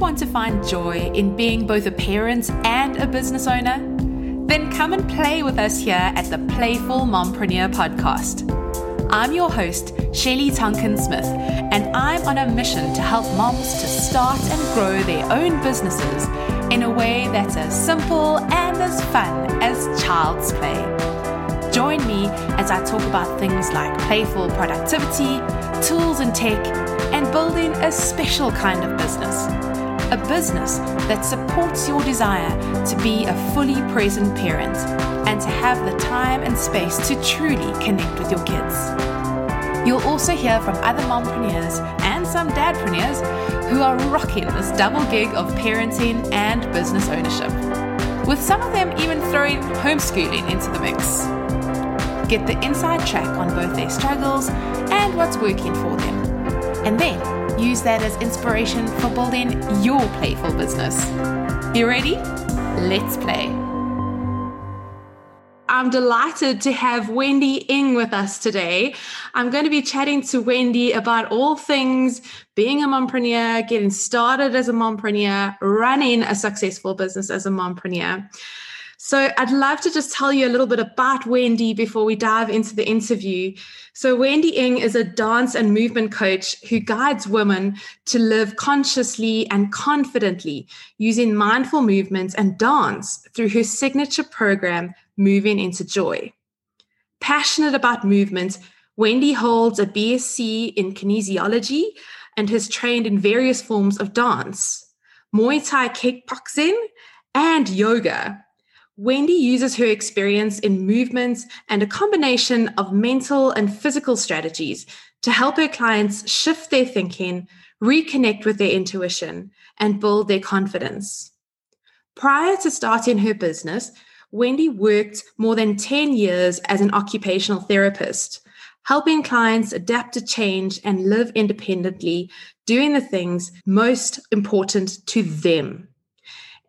want to find joy in being both a parent and a business owner? Then come and play with us here at the Playful Mompreneur podcast. I'm your host, Shelly Tonkin Smith, and I'm on a mission to help moms to start and grow their own businesses in a way that's as simple and as fun as child's play. Join me as I talk about things like playful productivity, tools and tech, and building a special kind of business. A business that supports your desire to be a fully present parent and to have the time and space to truly connect with your kids. You'll also hear from other mompreneurs and some dadpreneurs who are rocking this double gig of parenting and business ownership, with some of them even throwing homeschooling into the mix. Get the inside track on both their struggles and what's working for them. And then use that as inspiration for building your playful business. You ready? Let's play. I'm delighted to have Wendy Ng with us today. I'm going to be chatting to Wendy about all things being a mompreneur, getting started as a mompreneur, running a successful business as a mompreneur. So I'd love to just tell you a little bit about Wendy before we dive into the interview. So Wendy Ng is a dance and movement coach who guides women to live consciously and confidently using mindful movements and dance through her signature program, Moving into Joy. Passionate about movement, Wendy holds a BSc in kinesiology and has trained in various forms of dance, Muay Thai kickboxing, and yoga. Wendy uses her experience in movements and a combination of mental and physical strategies to help her clients shift their thinking, reconnect with their intuition, and build their confidence. Prior to starting her business, Wendy worked more than 10 years as an occupational therapist, helping clients adapt to change and live independently, doing the things most important to them.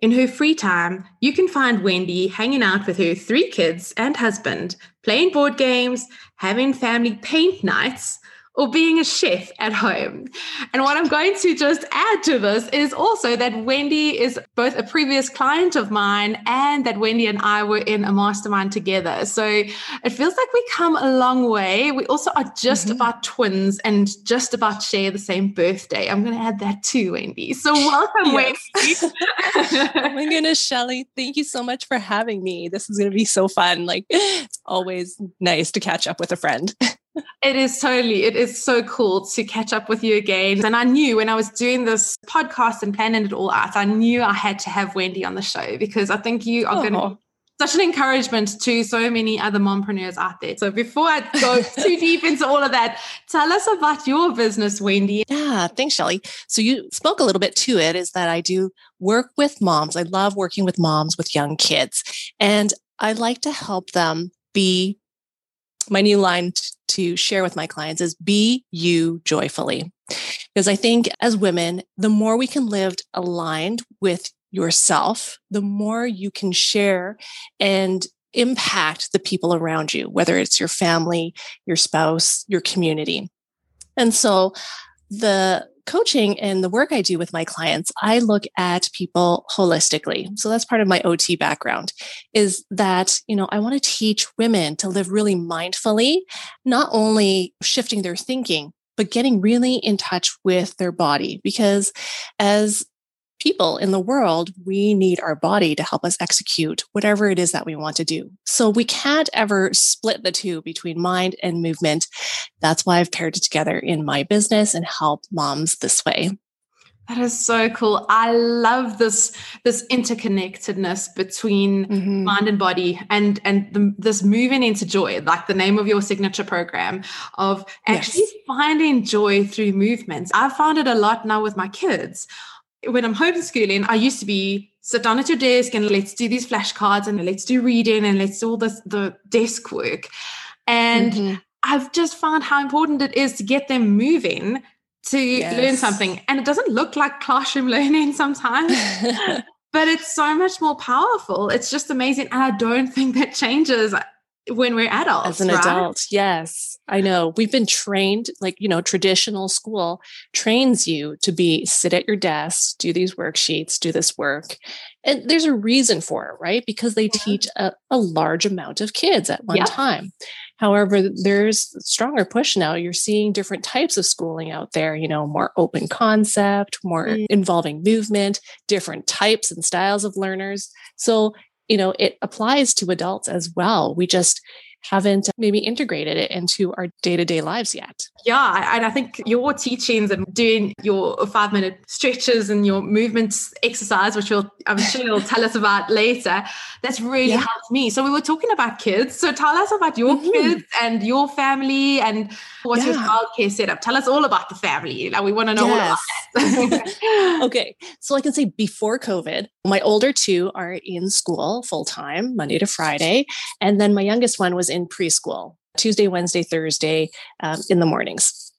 In her free time, you can find Wendy hanging out with her three kids and husband, playing board games, having family paint nights, or being a chef at home. And what I'm going to just add to this is also that Wendy is both a previous client of mine and that Wendy and I were in a mastermind together. So it feels like we come a long way. We also are just mm-hmm. about twins and just about share the same birthday. I'm going to add that too, Wendy. So welcome, Wendy. oh my goodness, Shelly. Thank you so much for having me. This is going to be so fun. Like, it's always nice to catch up with a friend. It is totally, it is so cool to catch up with you again. And I knew when I was doing this podcast and planning it all out, I knew I had to have Wendy on the show because I think you are oh. going to such an encouragement to so many other mompreneurs out there. So before I go too deep into all of that, tell us about your business, Wendy. Yeah, thanks, Shelly. So you spoke a little bit to it is that I do work with moms. I love working with moms with young kids. And I like to help them be my new line to share with my clients is be you joyfully. Because I think as women, the more we can live aligned with yourself, the more you can share and impact the people around you, whether it's your family, your spouse, your community. And so the coaching and the work I do with my clients, I look at people holistically. So that's part of my OT background is that, you know, I want to teach women to live really mindfully, not only shifting their thinking, but getting really in touch with their body. Because as people in the world, we need our body to help us execute whatever it is that we want to do. So we can't ever split the two between mind and movement. That's why I've paired it together in my business and help moms this way. That is so cool. I love this this interconnectedness between mm-hmm. mind and body, and and the, this moving into joy, like the name of your signature program, of actually yes. finding joy through movements. I found it a lot now with my kids when I'm homeschooling, I used to be sit down at your desk and let's do these flashcards and let's do reading and let's do all this the desk work. And mm-hmm. I've just found how important it is to get them moving to yes. learn something. And it doesn't look like classroom learning sometimes. but it's so much more powerful. It's just amazing. And I don't think that changes when we're adults. As an right? adult, yes. I know. We've been trained, like, you know, traditional school trains you to be sit at your desk, do these worksheets, do this work. And there's a reason for it, right? Because they yeah. teach a, a, large amount of kids at one yeah. time. However, there's stronger push now. You're seeing different types of schooling out there, you know, more open concept, more mm. involving movement, different types and styles of learners. So you know, it applies to adults as well. We just haven't maybe integrated it into our day to day lives yet. Yeah. And I think your teachings and doing your five minute stretches and your movements exercise, which you'll, I'm sure you'll tell us about later, that's really yeah. helped me. So we were talking about kids. So tell us about your mm-hmm. kids and your family and what's yeah. your childcare setup. Tell us all about the family. Like we want to know yes. all about okay. So I can say before COVID, my older two are in school full time, Monday to Friday. And then my youngest one was in preschool, Tuesday, Wednesday, Thursday um, in the mornings.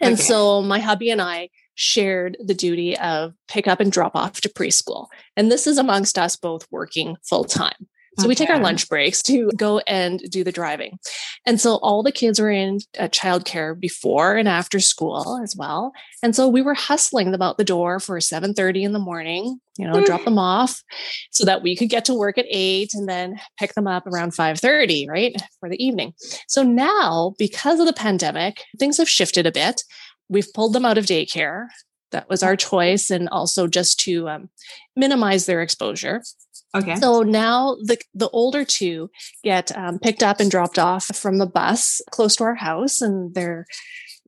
And okay. so my hubby and I shared the duty of pick up and drop off to preschool. And this is amongst us both working full time. So okay. we take our lunch breaks to go and do the driving. And so all the kids were in uh, childcare before and after school as well. And so we were hustling them out the door for 7:30 in the morning, you know, drop them off so that we could get to work at 8 and then pick them up around 5:30, right? For the evening. So now because of the pandemic, things have shifted a bit. We've pulled them out of daycare. That was our choice and also just to um, minimize their exposure. Okay. So now the the older two get um, picked up and dropped off from the bus close to our house, and they're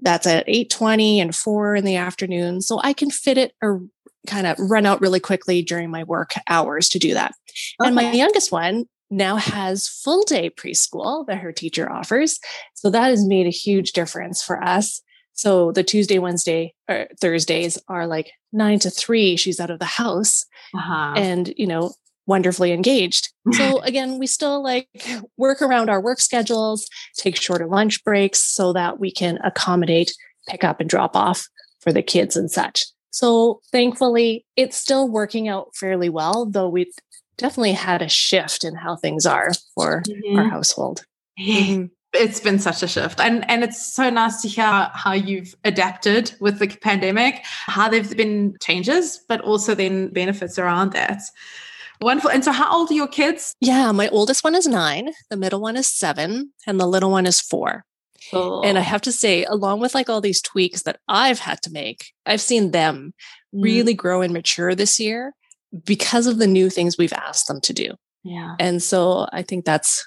that's at eight twenty and four in the afternoon. So I can fit it or kind of run out really quickly during my work hours to do that. Okay. And my youngest one now has full day preschool that her teacher offers. So that has made a huge difference for us. So the Tuesday, Wednesday, or Thursdays are like nine to three. She's out of the house, uh-huh. and you know wonderfully engaged. So again, we still like work around our work schedules, take shorter lunch breaks so that we can accommodate pick up and drop off for the kids and such. So thankfully, it's still working out fairly well, though we've definitely had a shift in how things are for mm-hmm. our household. Mm-hmm. It's been such a shift. And and it's so nice to hear how you've adapted with the pandemic, how there've been changes, but also then benefits around that. Wonderful. And so, how old are your kids? Yeah, my oldest one is nine, the middle one is seven, and the little one is four. Oh. And I have to say, along with like all these tweaks that I've had to make, I've seen them mm. really grow and mature this year because of the new things we've asked them to do. Yeah. And so I think that's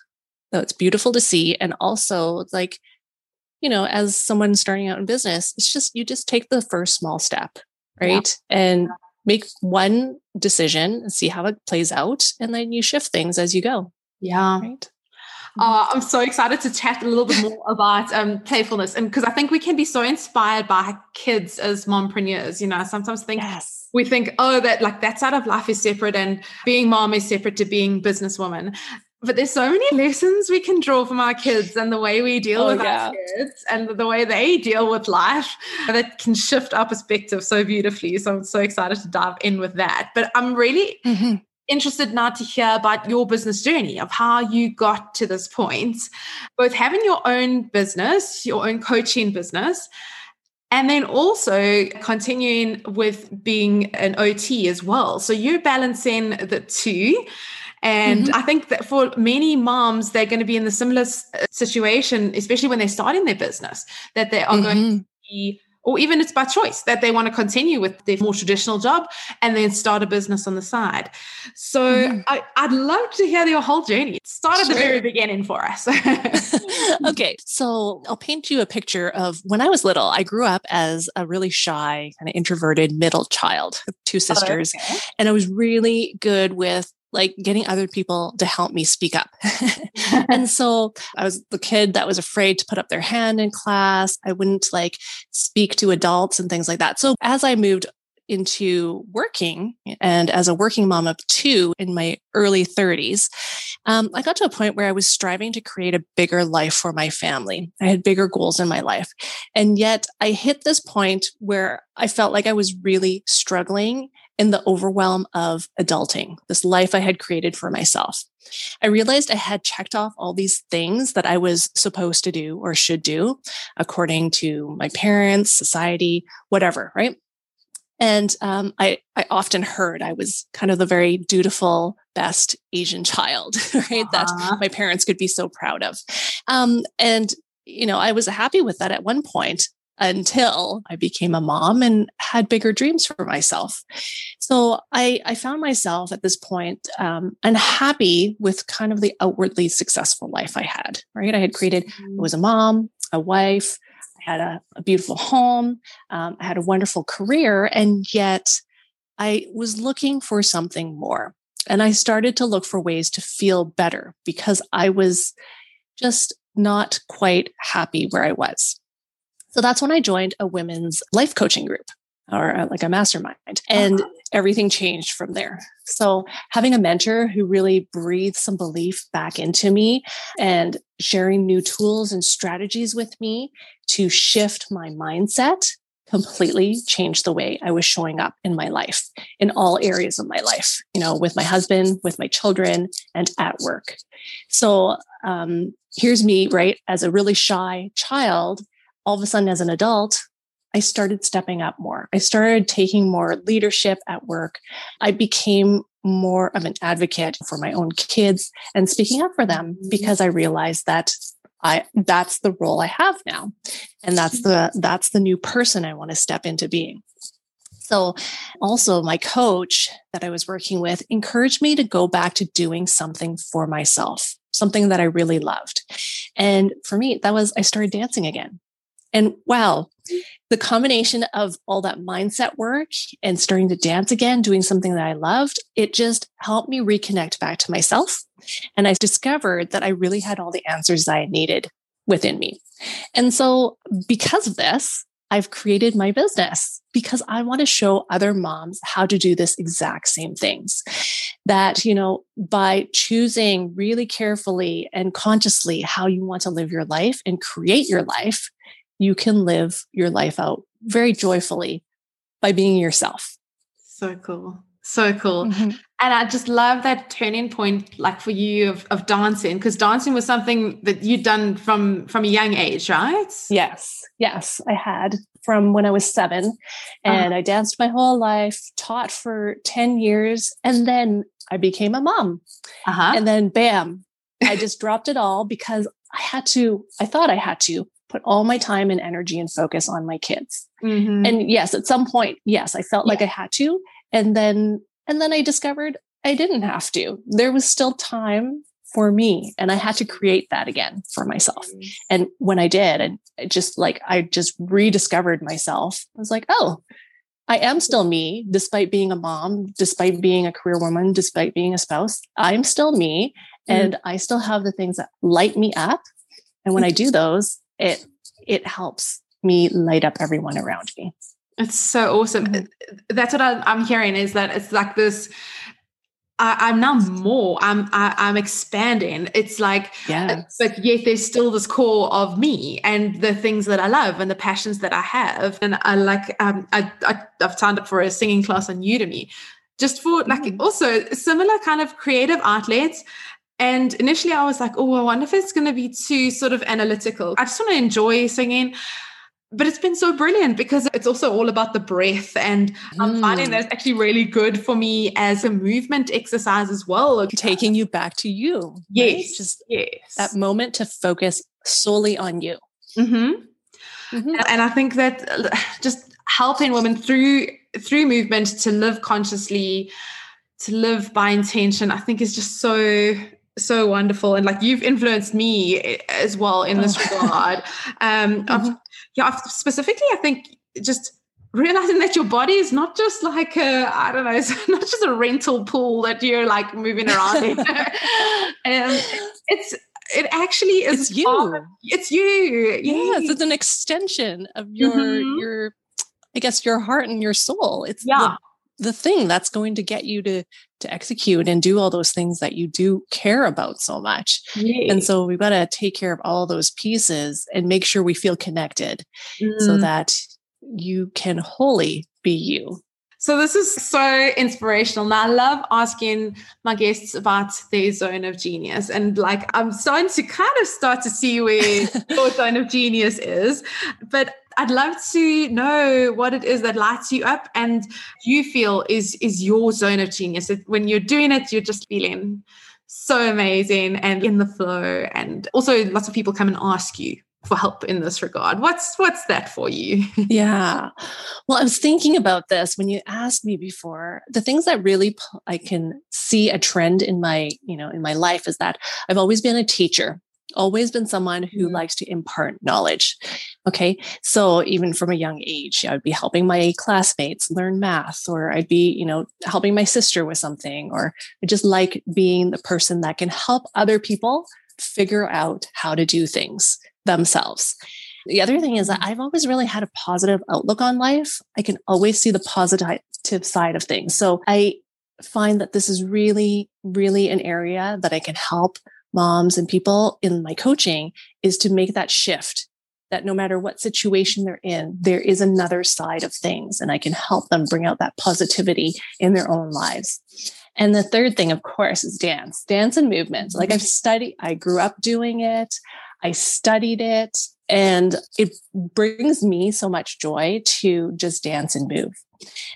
that's beautiful to see. And also like, you know, as someone starting out in business, it's just you just take the first small step, right? Yeah. And make one decision and see how it plays out and then you shift things as you go yeah right uh, I'm so excited to chat a little bit more about um, playfulness, and because I think we can be so inspired by kids as mompreneurs. You know, sometimes think yes. we think, oh, that like that side of life is separate, and being mom is separate to being businesswoman but there's so many lessons we can draw from our kids and the way we deal oh, with yeah. our kids and the way they deal with life that can shift our perspective so beautifully. So I'm so excited to dive in with that. But I'm really mm-hmm. interested now to hear about your business journey of how you got to this point, both having your own business, your own coaching business. And then also continuing with being an OT as well. So you're balancing the two. And mm-hmm. I think that for many moms, they're going to be in the similar uh, situation, especially when they're starting their business, that they are mm-hmm. going to be or even it's by choice that they want to continue with their more traditional job and then start a business on the side. So mm-hmm. I, would love to hear your whole journey. Start at sure. the very beginning for us. okay. So I'll paint you a picture of when I was little, I grew up as a really shy, kind of introverted middle child, two sisters. Oh, okay. And I was really good with like getting other people to help me speak up. and so I was the kid that was afraid to put up their hand in class. I wouldn't like speak to adults and things like that. So as I moved into working and as a working mom of two in my early 30s, um, I got to a point where I was striving to create a bigger life for my family. I had bigger goals in my life. And yet I hit this point where I felt like I was really struggling in the overwhelm of adulting, this life I had created for myself. I realized I had checked off all these things that I was supposed to do or should do according to my parents, society, whatever, right? And um, I, I often heard I was kind of the very dutiful, best Asian child, right? Uh-huh. That my parents could be so proud of. Um, and, you know, I was happy with that at one point until I became a mom and had bigger dreams for myself. So I, I found myself at this point um, unhappy with kind of the outwardly successful life I had, right? I had created, I was a mom, a wife, I had a, a beautiful home, um, I had a wonderful career, and yet I was looking for something more. And I started to look for ways to feel better because I was just not quite happy where I was. So that's when I joined a women's life coaching group or uh, like a mastermind. And uh-huh. everything changed from there. So having a mentor who really breathed some belief back into me and sharing new tools and strategies with me to shift my mindset completely changed the way I was showing up in my life, in all areas of my life, you know, with my husband, with my children, and at work. So um, here's me, right, as a really shy child all of a sudden as an adult, I started stepping up more. I started taking more leadership at work. I became more of an advocate for my own kids and speaking up for them mm-hmm. because I realized that I that's the role I have now. And that's the that's the new person I want to step into being. So also my coach that I was working with encouraged me to go back to doing something for myself, something that I really loved. And for me that was I started dancing again. And wow, the combination of all that mindset work and starting to dance again, doing something that I loved, it just helped me reconnect back to myself. And I discovered that I really had all the answers I needed within me. And so, because of this, I've created my business because I want to show other moms how to do this exact same things. That, you know, by choosing really carefully and consciously how you want to live your life and create your life, you can live your life out very joyfully by being yourself. So cool. So cool. Mm-hmm. And I just love that turning point, like for you of, of dancing, because dancing was something that you'd done from from a young age, right? Yes. Yes. I had from when I was seven. And uh-huh. I danced my whole life, taught for 10 years, and then I became a mom. Uh-huh. And then bam, I just dropped it all because I had to, I thought I had to put all my time and energy and focus on my kids. Mm-hmm. And yes, at some point, yes, I felt yeah. like I had to. And then, and then I discovered I didn't have to. There was still time for me and I had to create that again for myself. Mm-hmm. And when I did, and just like, I just rediscovered myself. I was like, oh, I am still me, despite being a mom, despite being a career woman, despite being a spouse. I'm still me. And I still have the things that light me up. And when I do those, it it helps me light up everyone around me. It's so awesome. Mm-hmm. That's what I'm hearing is that it's like this I, am now more. I'm I, am i am expanding. It's like, yeah. But yet there's still this core of me and the things that I love and the passions that I have. And I like. Um, I, I have signed up for a singing class on Udemy, just for like mm. also similar kind of creative outlets. And initially I was like, oh, I wonder if it's going to be too sort of analytical. I just want to enjoy singing. But it's been so brilliant because it's also all about the breath. And I'm finding that it's actually really good for me as a movement exercise as well. Taking you back to you. Yes. Right? Just yes. that moment to focus solely on you. Mm-hmm. Mm-hmm. And I think that uh, just helping women through through movement to live consciously, to live by intention, I think is just so so wonderful and like you've influenced me eh, as well in this oh. regard um mm-hmm. yeah specifically i think just realizing that your body is not just like a i don't know it's not just a rental pool that you're like moving around in um, it's it actually is it's you it's you yes it's an extension of your mm-hmm. your i guess your heart and your soul it's yeah the thing that's going to get you to to execute and do all those things that you do care about so much Yay. and so we've got to take care of all those pieces and make sure we feel connected mm. so that you can wholly be you So this is so inspirational. Now I love asking my guests about their zone of genius. And like I'm starting to kind of start to see where your zone of genius is. But I'd love to know what it is that lights you up and you feel is is your zone of genius. When you're doing it, you're just feeling so amazing and in the flow. And also lots of people come and ask you for help in this regard. What's what's that for you? yeah. Well, I was thinking about this when you asked me before. The things that really I can see a trend in my, you know, in my life is that I've always been a teacher. Always been someone who mm-hmm. likes to impart knowledge. Okay. So even from a young age, I would be helping my classmates learn math, or I'd be, you know, helping my sister with something, or I just like being the person that can help other people figure out how to do things themselves. The other thing is that mm-hmm. I've always really had a positive outlook on life. I can always see the positive side of things. So I find that this is really, really an area that I can help moms and people in my coaching is to make that shift that no matter what situation they're in, there is another side of things and I can help them bring out that positivity in their own lives. And the third thing, of course, is dance, dance and movement. Like I've mm-hmm. studied, I grew up doing it. I studied it and it brings me so much joy to just dance and move.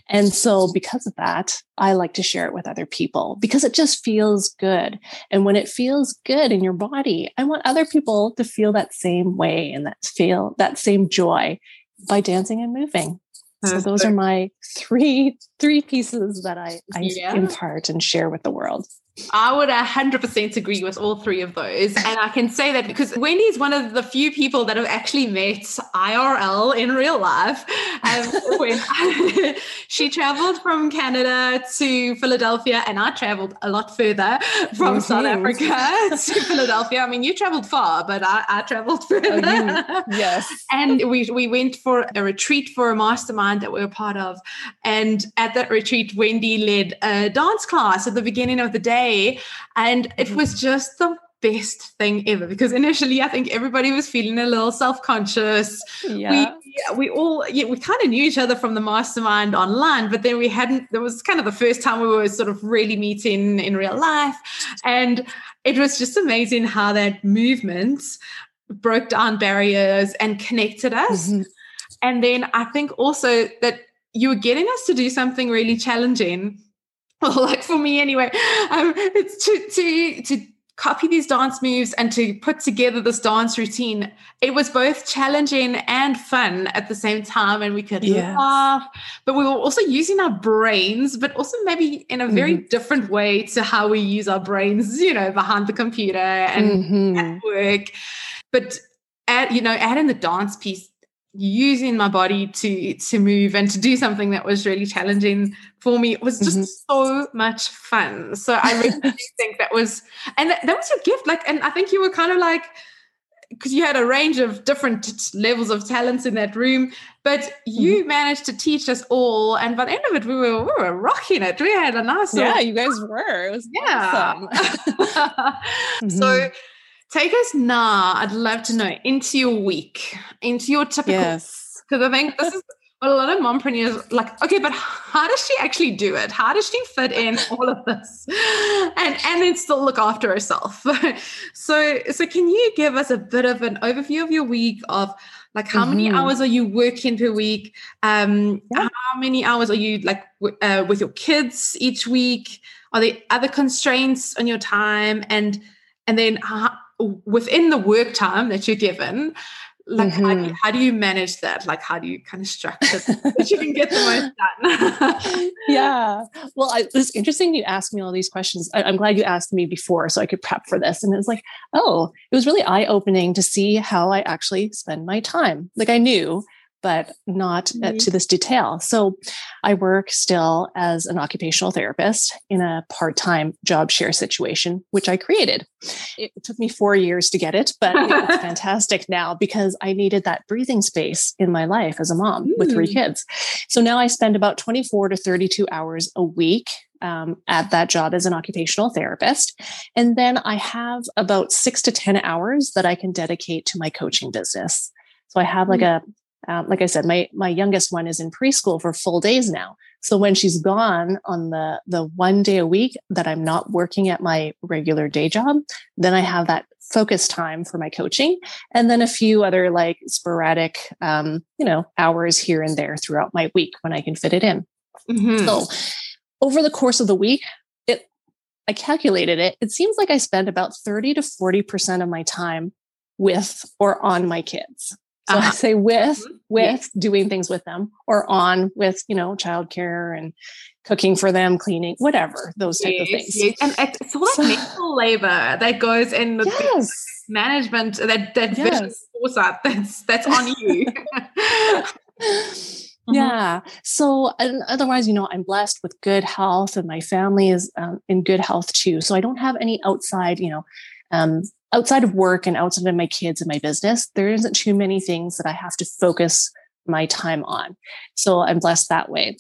And so, because of that, I like to share it with other people because it just feels good. And when it feels good in your body, I want other people to feel that same way and that feel that same joy by dancing and moving. So those are my three three pieces that I, I yeah. impart and share with the world. I would 100% agree with all three of those. And I can say that because Wendy is one of the few people that have actually met IRL in real life. Um, when she traveled from Canada to Philadelphia, and I traveled a lot further from mm-hmm. South Africa to Philadelphia. I mean, you traveled far, but I, I traveled further. Oh, yes. and we, we went for a retreat for a mastermind that we were part of. And at that retreat, Wendy led a dance class at the beginning of the day day. And it mm-hmm. was just the best thing ever because initially I think everybody was feeling a little self-conscious. Yeah. We we all yeah, we kind of knew each other from the mastermind online, but then we hadn't there was kind of the first time we were sort of really meeting in real life. And it was just amazing how that movement broke down barriers and connected us. Mm-hmm. And then I think also that you were getting us to do something really challenging well, like for me anyway, um, it's to to to copy these dance moves and to put together this dance routine. It was both challenging and fun at the same time, and we could yes. laugh, but we were also using our brains, but also maybe in a very mm-hmm. different way to how we use our brains, you know, behind the computer and mm-hmm. at work. But add, you know, add in the dance piece using my body to to move and to do something that was really challenging for me it was just mm-hmm. so much fun so i really think that was and that, that was your gift like and i think you were kind of like because you had a range of different levels of talents in that room but you mm-hmm. managed to teach us all and by the end of it we were we were rocking it we had a nice yeah little, you guys were it was yeah awesome. mm-hmm. so Take us now, I'd love to know, into your week, into your typical. Yes. Because I think this is what a lot of mompreneurs like, okay, but how does she actually do it? How does she fit in all of this? And and then still look after herself. so so can you give us a bit of an overview of your week of like how mm-hmm. many hours are you working per week? Um, yeah. how many hours are you like w- uh, with your kids each week? Are there other constraints on your time? And and then how, within the work time that you're given like mm-hmm. how, do you, mm-hmm. how, do you, manage that like how do you kind of structure that you can get the most done yeah well I, it's interesting you asked me all these questions I, i'm glad you asked me before so i could prep for this and it's like oh it was really eye-opening to see how i actually spend my time like i knew but not mm-hmm. to this detail. So I work still as an occupational therapist in a part time job share situation, which I created. It took me four years to get it, but it's fantastic now because I needed that breathing space in my life as a mom mm. with three mm. kids. So now I spend about 24 to 32 hours a week um, at that job as an occupational therapist. And then I have about six to 10 hours that I can dedicate to my coaching business. So I have like mm. a um, like I said, my my youngest one is in preschool for full days now. So when she's gone on the the one day a week that I'm not working at my regular day job, then I have that focus time for my coaching and then a few other like sporadic um, you know hours here and there throughout my week when i can fit it in mm-hmm. so over the course of the week it i calculated it it seems like i spend about 30 to 40% of my time with or on my kids so uh-huh. I say with, mm-hmm. with doing things with them or on with, you know, childcare and cooking for them, cleaning, whatever, those type yes, of things. Yes. And it's all that so, mental labor that goes in the yes. management, that, that yes. foresight that's, that's on you. Mm-hmm. Yeah. So, and otherwise, you know, I'm blessed with good health and my family is um, in good health too. So I don't have any outside, you know, um, outside of work and outside of my kids and my business, there isn't too many things that I have to focus my time on. So I'm blessed that way.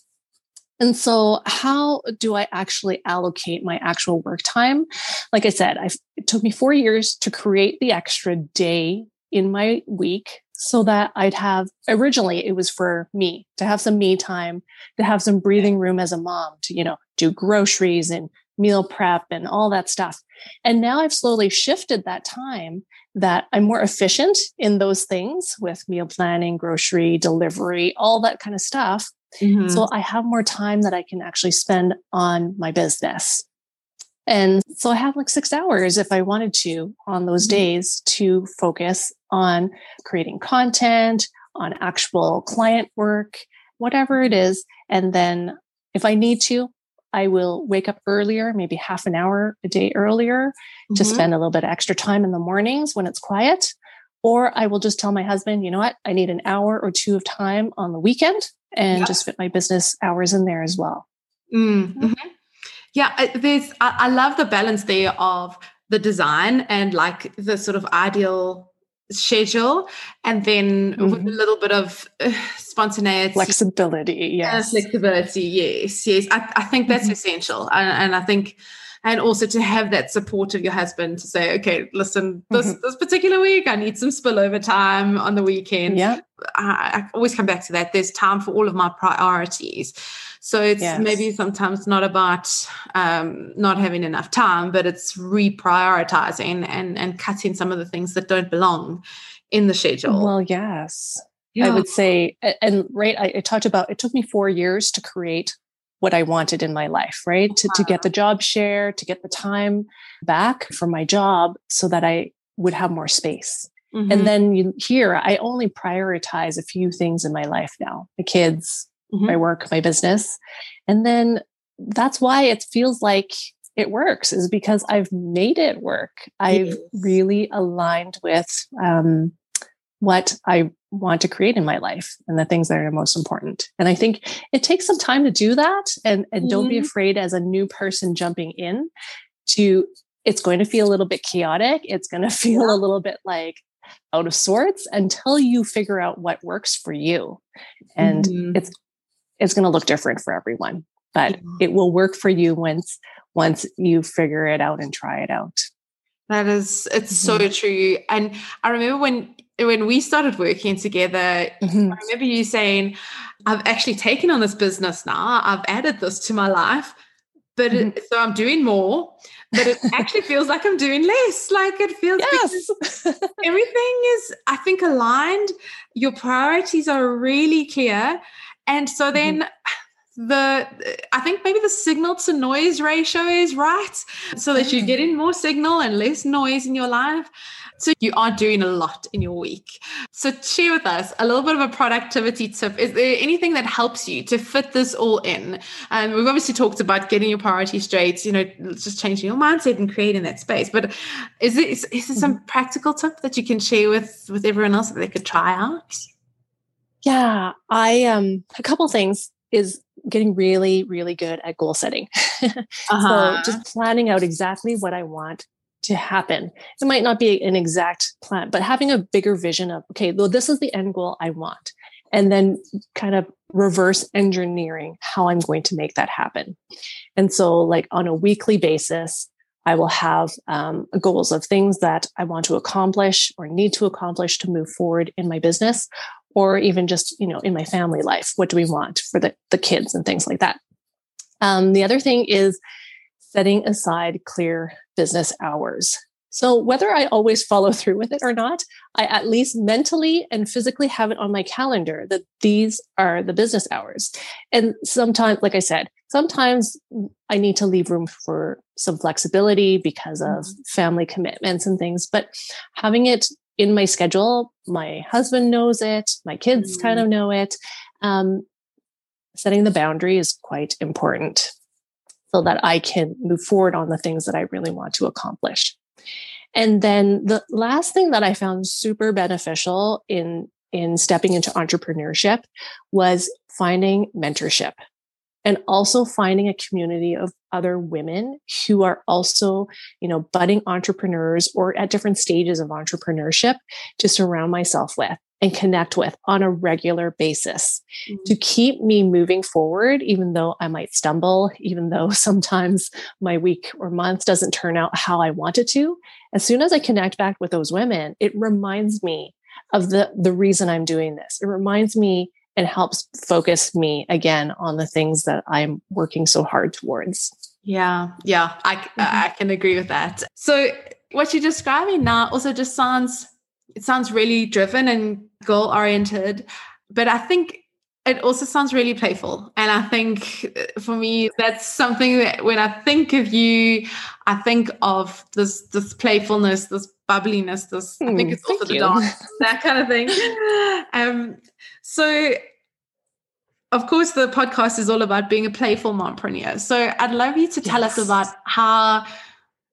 And so, how do I actually allocate my actual work time? Like I said, I've, it took me four years to create the extra day in my week so that I'd have originally it was for me to have some me time, to have some breathing room as a mom, to, you know, do groceries and meal prep and all that stuff. And now I've slowly shifted that time that I'm more efficient in those things with meal planning, grocery, delivery, all that kind of stuff. Mm-hmm. So I have more time that I can actually spend on my business. And so I have like six hours if I wanted to on those mm-hmm. days to focus on creating content, on actual client work, whatever it is. And then if I need to, I will wake up earlier, maybe half an hour a day earlier mm-hmm. to spend a little bit of extra time in the mornings when it's quiet. Or I will just tell my husband, you know what, I need an hour or two of time on the weekend and just fit my business hours in there as well. Mm-hmm. mm-hmm. Yeah, there's, I, I love the balance there of the design and like the sort of ideal schedule and then mm-hmm. with a little bit of uh, spontaneity flexibility yes flexibility yes yes i, I think that's mm-hmm. essential and, and, i think and also to have that support of your husband to say okay listen this mm-hmm. this particular week i need some spillover time on the weekend yeah I, I always come back to that there's time for all of my priorities so it's yes. maybe sometimes not about um, not having enough time, but it's reprioritizing and and cutting some of the things that don't belong in the schedule. Well, yes. Yeah. I would say, and right, I, I, talked about it took me four years to create what I wanted in my life, right? To, to get the job share, to get the time back from my job so that I would have more space. Mm-hmm. And then you, here, I only prioritize a few things in my life now the kids, mm-hmm. my work, my business. And then that's why it feels like it works is because I've made it work. I've yes. really aligned with um, what I want to create in my life and the things that are most important. And I think it takes some time to do that. And, and mm-hmm. don't be mm-hmm. afraid as a new person jumping in to, it's going to feel a little bit chaotic. It's going to feel yeah. a little bit like out of sorts until you figure out what works for you. And mm-hmm. it's it's going to look different for everyone, but yeah. it will work for you once once you figure it out and try it out. That is, it's mm-hmm. so true. And I remember when when we started working together, mm-hmm. I remember you saying, "I've actually taken on this business now. I've added this to my life, but mm-hmm. it, so I'm doing more." But it actually feels like I'm doing less. Like it feels yes. everything is, I think, aligned. Your priorities are really clear, and so then mm-hmm. The I think maybe the signal to noise ratio is right so that you're mm. getting more signal and less noise in your life. So you are doing a lot in your week. So share with us a little bit of a productivity tip. Is there anything that helps you to fit this all in? And we've obviously talked about getting your priorities straight, you know, just changing your mindset and creating that space. But is there, is, is there some mm-hmm. practical tip that you can share with with everyone else that they could try out? Yeah, I um a couple things is getting really really good at goal setting. uh-huh. So just planning out exactly what I want to happen. It might not be an exact plan, but having a bigger vision of okay, well this is the end goal I want. And then kind of reverse engineering how I'm going to make that happen. And so like on a weekly basis, I will have um, goals of things that I want to accomplish or need to accomplish to move forward in my business or even just, you know, in my family life, what do we want for the, the kids and things like that. Um, the other thing is setting aside clear business hours. So whether I always follow through with it or not, I at least mentally and physically have it on my calendar that these are the business hours. And sometimes, like I said, sometimes I need to leave room for some flexibility because of mm-hmm. family commitments and things, but having it in my schedule, my husband knows it, my kids mm-hmm. kind of know it. Um, setting the boundary is quite important so that I can move forward on the things that I really want to accomplish. And then the last thing that I found super beneficial in in stepping into entrepreneurship was finding mentorship and also finding a community of other women who are also, you know, budding entrepreneurs or at different stages of entrepreneurship to surround myself with and connect with on a regular basis mm-hmm. to keep me moving forward, even though I might stumble, even though sometimes my week or month doesn't turn out how I want it to. As soon as I connect back with those women, it reminds me of the, the reason I'm doing this. It reminds me and helps focus me again on the things that I'm working so hard towards. Yeah, yeah, I, mm-hmm. I can agree with that. So, what you're describing now also just sounds it sounds really driven and goal oriented, but I think it also sounds really playful. And I think uh, for me, that's something that when I think of you, I think of this this playfulness, this bubbliness, this mm, I think hmm, it's also the you. dance, that kind of thing. Um, so of course the podcast is all about being a playful mompreneur. So I'd love you to tell yes. us about how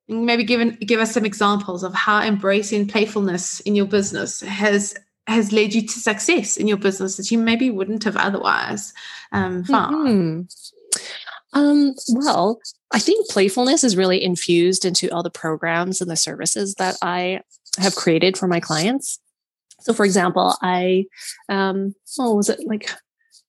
maybe give, give us some examples of how embracing playfulness in your business has has led you to success in your business that you maybe wouldn't have otherwise um, found? Mm-hmm. Um, well, I think playfulness is really infused into all the programs and the services that I have created for my clients. So, for example, I, um, oh, was it like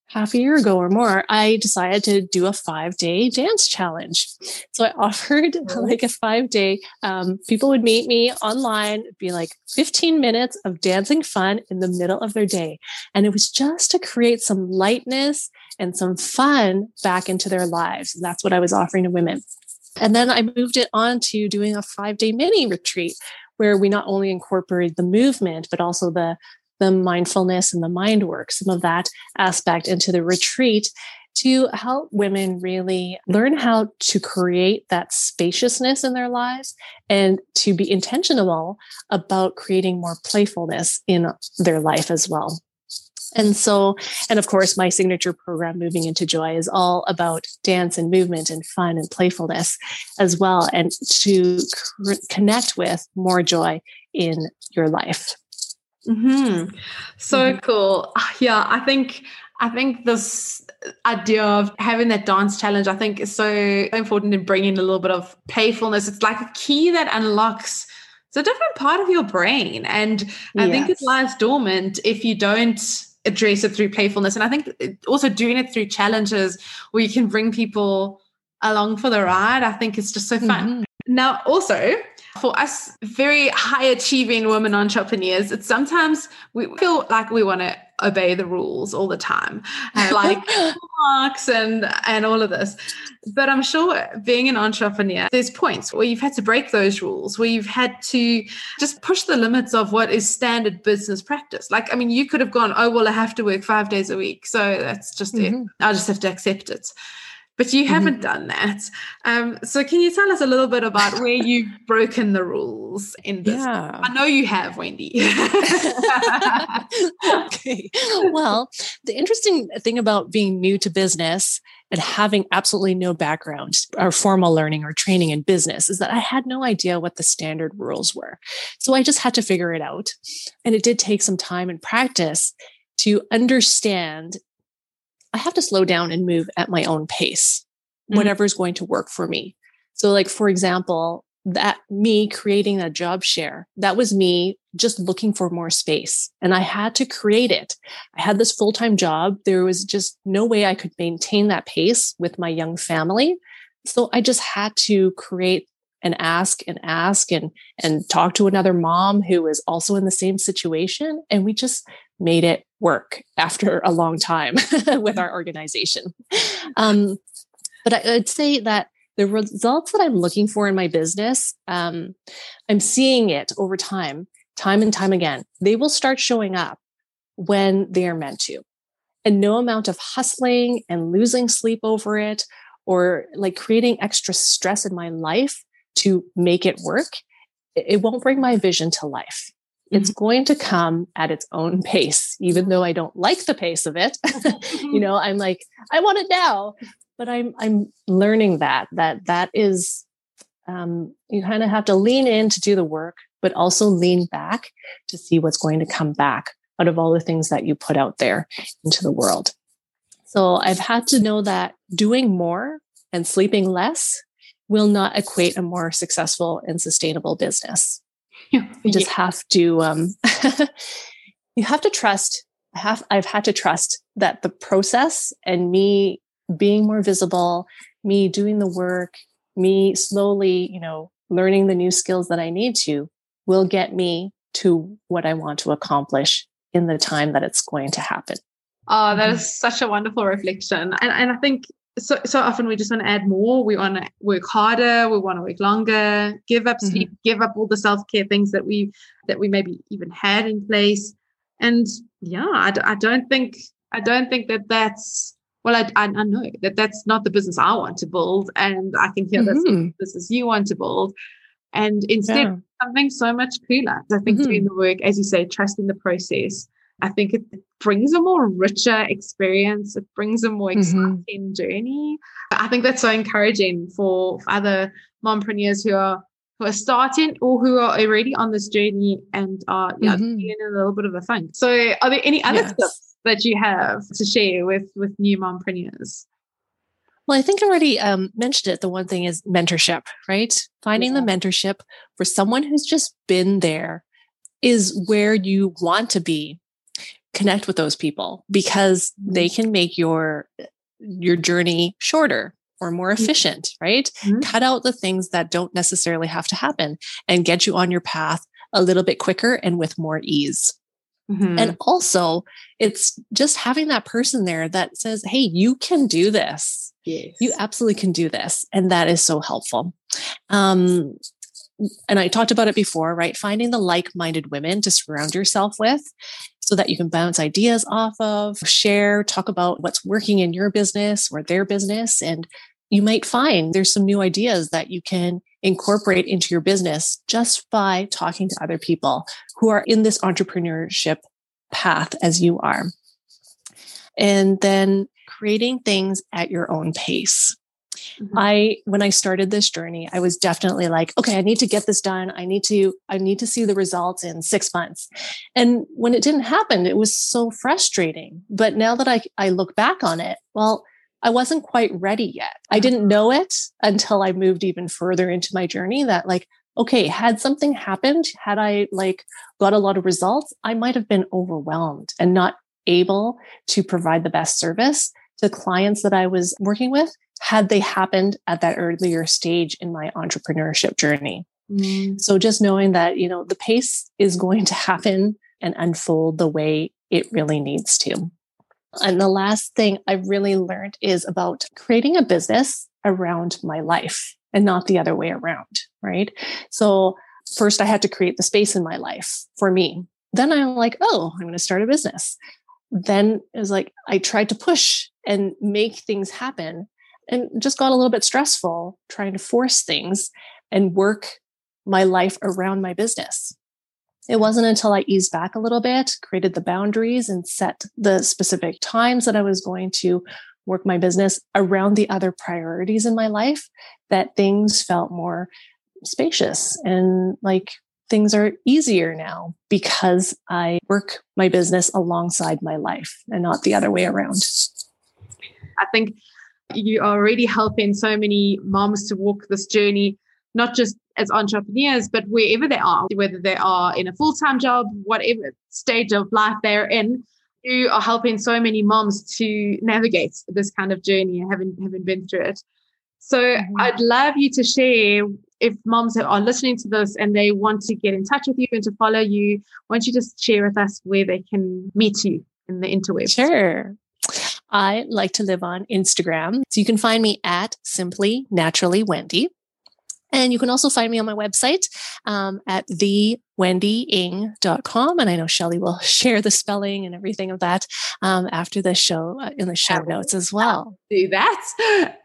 half a year ago or more, I decided to do a five day dance challenge. So I offered like a five day, um, people would meet me online, be like 15 minutes of dancing fun in the middle of their day. And it was just to create some lightness and some fun back into their lives. And that's what I was offering to women. And then I moved it on to doing a five day mini retreat where we not only incorporate the movement, but also the the mindfulness and the mind work, some of that aspect into the retreat to help women really learn how to create that spaciousness in their lives and to be intentional about creating more playfulness in their life as well. And so, and of course, my signature program, Moving into Joy, is all about dance and movement and fun and playfulness as well, and to connect with more joy in your life. Mm-hmm. So mm-hmm. cool. Ah, yeah, I think I think this idea of having that dance challenge, I think, is so important in bringing a little bit of playfulness. It's like a key that unlocks it's a different part of your brain, and I yes. think it lies dormant if you don't address it through playfulness. And I think also doing it through challenges where you can bring people along for the ride. I think it's just so fun. Mm-hmm. Now, also, for us very high achieving women entrepreneurs, it's sometimes we feel like we want to obey the rules all the time, like marks and and all of this. But I'm sure being an entrepreneur, there's points where you've had to break those rules, where you've had to just push the limits of what is standard business practice. Like, I mean, you could have gone, oh well, I have to work five days a week, so that's just mm-hmm. it. I'll just have to accept it but you haven't mm-hmm. done that. Um, so, can you tell us a little bit about where you've broken the rules in this? Yeah. I know you have, Wendy. okay. Well, the interesting thing about being new to business and having absolutely no background or formal learning or training in business is that I had no idea what the standard rules were. So I just had to figure it out. And it did take some time and practice to understand I have to slow down and move at my own pace, mm-hmm. whatever is going to work for me. So, like, for example, that me creating a job share, that was me just looking for more space. And I had to create it. I had this full time job. There was just no way I could maintain that pace with my young family. So I just had to create and ask and ask and and talk to another mom who is also in the same situation and we just made it work after a long time with our organization. Um, but I, would say that the results that I'm looking for in my business, um, I'm seeing it over time, time and time again. They will start showing up when they are meant to. And no amount of hustling and losing sleep over it or like creating extra stress in my life to make it work, it won't bring my vision to life. It's mm-hmm. going to come at its own pace, even though I don't like the pace of it. you know, I'm like, I want it now. But I'm I'm learning that that that is um, you kind of have to lean in to do the work, but also lean back to see what's going to come back out of all the things that you put out there into the world. So I've had to know that doing more and sleeping less will not equate a more successful and sustainable business. You just have to um, you have to trust. I have I've had to trust that the process and me being more visible, me doing the work, me slowly, you know, learning the new skills that I need to will get me to what I want to accomplish in the time that it's going to happen. Oh, that mm-hmm. such a wonderful reflection. And, and I think so, so often we just want to add more. We want to work harder. We want to work longer, give up sleep, mm-hmm. give up all the self-care things that we, that we maybe even had in place. And yeah, I, I don't think, I don't think that that's, well, I, I, I know that that's not the business I want to build. And I can hear mm-hmm. this business you want to build. And instead, yeah. something so much cooler. I think mm-hmm. doing the work, as you say, trusting the process. I think it brings a more richer experience. It brings a more mm-hmm. exciting mm-hmm. journey. I think that's so encouraging for, for other mompreneurs who are who are starting or who are already on this journey and are yeah, mm-hmm. in a little bit of a funk. So are there any other yes. tips that you have to share with with new mompreneurs? Well, I think I already um, mentioned it. The one thing is mentorship, right? Finding yeah. the mentorship for someone who's just been there is where you want to be. Connect with those people because they mm-hmm. can make your your journey shorter or more mm-hmm. efficient, right? Mm-hmm. Cut out the things that don't necessarily have to happen and get you on your path a little bit quicker and with more ease. Mm-hmm. And also, it's just having that person there that says, Hey, you can do this. Yes. You absolutely can do this. And that is so helpful. Um, and I talked about it before, right? Finding the like minded women to surround yourself with so that you can bounce ideas off of, share, talk about what's working in your business or their business. And you might find there's some new ideas that you can incorporate into your business just by talking to other people who are in this entrepreneurship path as you are. And then creating things at your own pace. Mm-hmm. I when I started this journey, I was definitely like, okay, I need to get this done. I need to I need to see the results in 6 months. And when it didn't happen, it was so frustrating. But now that I I look back on it, well, I wasn't quite ready yet. I didn't know it until I moved even further into my journey that like okay, had something happened, had I like got a lot of results, I might have been overwhelmed and not able to provide the best service to clients that I was working with had they happened at that earlier stage in my entrepreneurship journey. Mm. So just knowing that, you know, the pace is going to happen and unfold the way it really needs to. And the last thing I've really learned is about creating a business around my life and not the other way around. Right. So first I had to create the space in my life for me. Then I'm like, oh, I'm going to start a business. Then it was like, I tried to push and make things happen and just got a little bit stressful trying to force things and work my life around my business. It wasn't until I eased back a little bit, created the boundaries, and set the specific times that I was going to work my business around the other priorities in my life that things felt more spacious and like things are easier now because I work my business alongside my life and not the other way around. I think you are already helping so many moms to walk this journey not just as entrepreneurs, but wherever they are, whether they are in a full time job, whatever stage of life they're in, you are helping so many moms to navigate this kind of journey, having having been through it. So mm-hmm. I'd love you to share if moms are listening to this and they want to get in touch with you and to follow you, why don't you just share with us where they can meet you in the interwebs? Sure. I like to live on Instagram. So you can find me at simply naturally Wendy. And you can also find me on my website um, at thewendyng.com. And I know Shelly will share the spelling and everything of that um, after the show uh, in the show notes as well. Do that.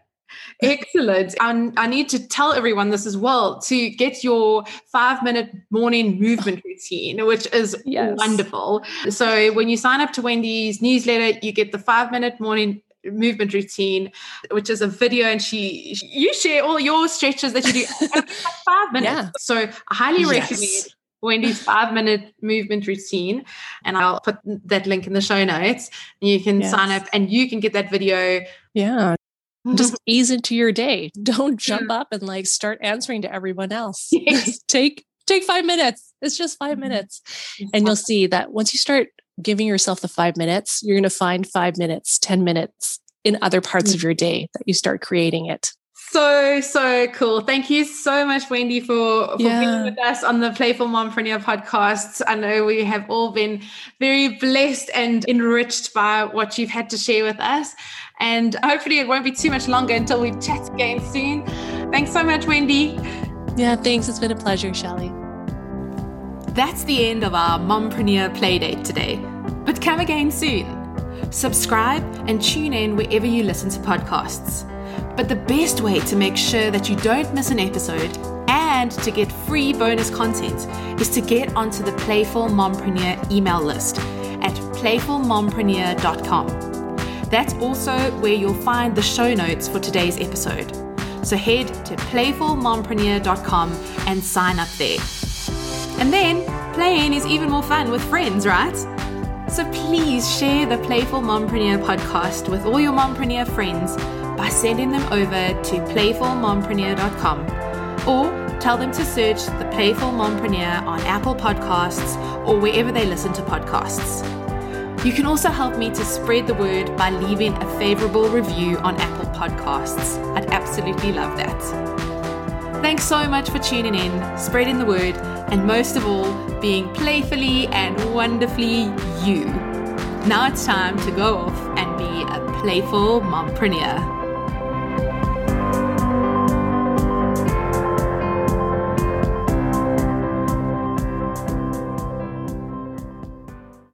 Excellent. And I need to tell everyone this as well to get your five minute morning movement routine, which is yes. wonderful. So when you sign up to Wendy's newsletter, you get the five minute morning movement routine, which is a video, and she you share all your stretches that you do like five minutes. Yeah. So I highly yes. recommend Wendy's five minute movement routine. And I'll put that link in the show notes. You can yes. sign up and you can get that video. Yeah. Just ease into your day. Don't jump up and like start answering to everyone else. Take take five minutes. It's just 5 mm-hmm. minutes. And you'll see that once you start giving yourself the five minutes, you're going to find five minutes, 10 minutes in other parts of your day that you start creating it. So, so cool. Thank you so much, Wendy, for, for yeah. being with us on the Playful Mompreneur podcast. I know we have all been very blessed and enriched by what you've had to share with us. And hopefully, it won't be too much longer until we chat again soon. Thanks so much, Wendy. Yeah, thanks. It's been a pleasure, Shelly. That's the end of our Mompreneur Playdate today. But come again soon. Subscribe and tune in wherever you listen to podcasts. But the best way to make sure that you don't miss an episode and to get free bonus content is to get onto the Playful Mompreneur email list at playfulmompreneur.com. That's also where you'll find the show notes for today's episode. So head to playfulmompreneur.com and sign up there. And then playing is even more fun with friends, right? So please share the Playful Mompreneur podcast with all your mompreneur friends by sending them over to playfulmompreneur.com or tell them to search the Playful Mompreneur on Apple Podcasts or wherever they listen to podcasts. You can also help me to spread the word by leaving a favorable review on Apple Podcasts. I'd absolutely love that. Thanks so much for tuning in, spreading the word, and most of all, being playfully and wonderfully you. Now it's time to go off and be a playful mompreneur.